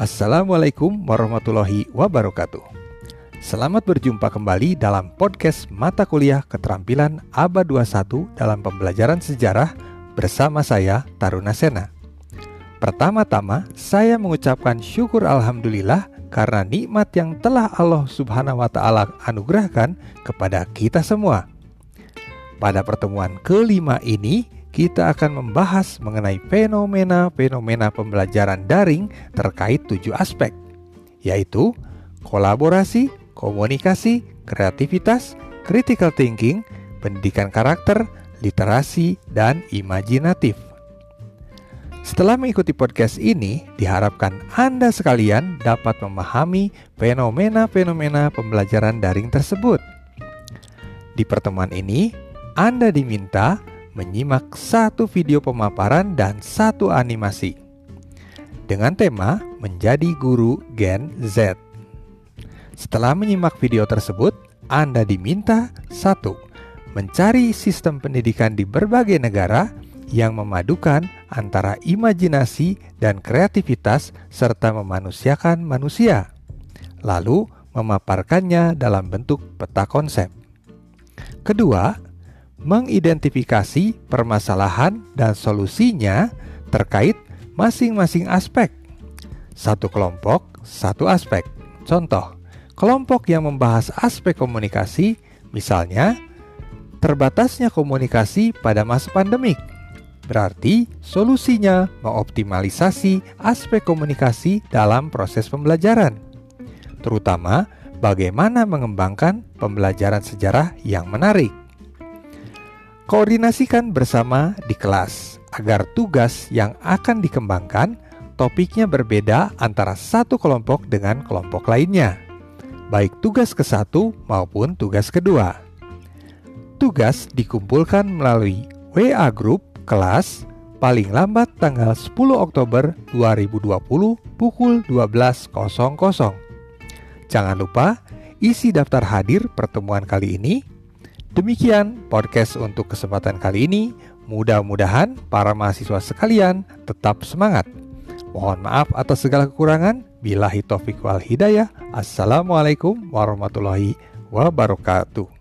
Assalamualaikum warahmatullahi wabarakatuh. Selamat berjumpa kembali dalam podcast mata kuliah keterampilan abad 21 dalam pembelajaran sejarah bersama saya Taruna Sena. Pertama-tama, saya mengucapkan syukur alhamdulillah karena nikmat yang telah Allah Subhanahu wa taala anugerahkan kepada kita semua. Pada pertemuan kelima ini, kita akan membahas mengenai fenomena-fenomena pembelajaran daring terkait tujuh aspek, yaitu kolaborasi, komunikasi, kreativitas, critical thinking, pendidikan karakter, literasi, dan imajinatif. Setelah mengikuti podcast ini, diharapkan Anda sekalian dapat memahami fenomena-fenomena pembelajaran daring tersebut. Di pertemuan ini, Anda diminta menyimak satu video pemaparan dan satu animasi dengan tema menjadi guru Gen Z. Setelah menyimak video tersebut, Anda diminta satu mencari sistem pendidikan di berbagai negara yang memadukan antara imajinasi dan kreativitas serta memanusiakan manusia. Lalu memaparkannya dalam bentuk peta konsep. Kedua, mengidentifikasi permasalahan dan solusinya terkait masing-masing aspek. Satu kelompok, satu aspek. Contoh, kelompok yang membahas aspek komunikasi, misalnya terbatasnya komunikasi pada masa pandemik. Berarti solusinya mengoptimalisasi aspek komunikasi dalam proses pembelajaran. Terutama bagaimana mengembangkan pembelajaran sejarah yang menarik. Koordinasikan bersama di kelas agar tugas yang akan dikembangkan topiknya berbeda antara satu kelompok dengan kelompok lainnya, baik tugas ke satu maupun tugas kedua. Tugas dikumpulkan melalui WA Group kelas paling lambat tanggal 10 Oktober 2020 pukul 12.00. Jangan lupa isi daftar hadir pertemuan kali ini Demikian podcast untuk kesempatan kali ini. Mudah-mudahan para mahasiswa sekalian tetap semangat. Mohon maaf atas segala kekurangan. Bila taufik wal hidayah. Assalamualaikum warahmatullahi wabarakatuh.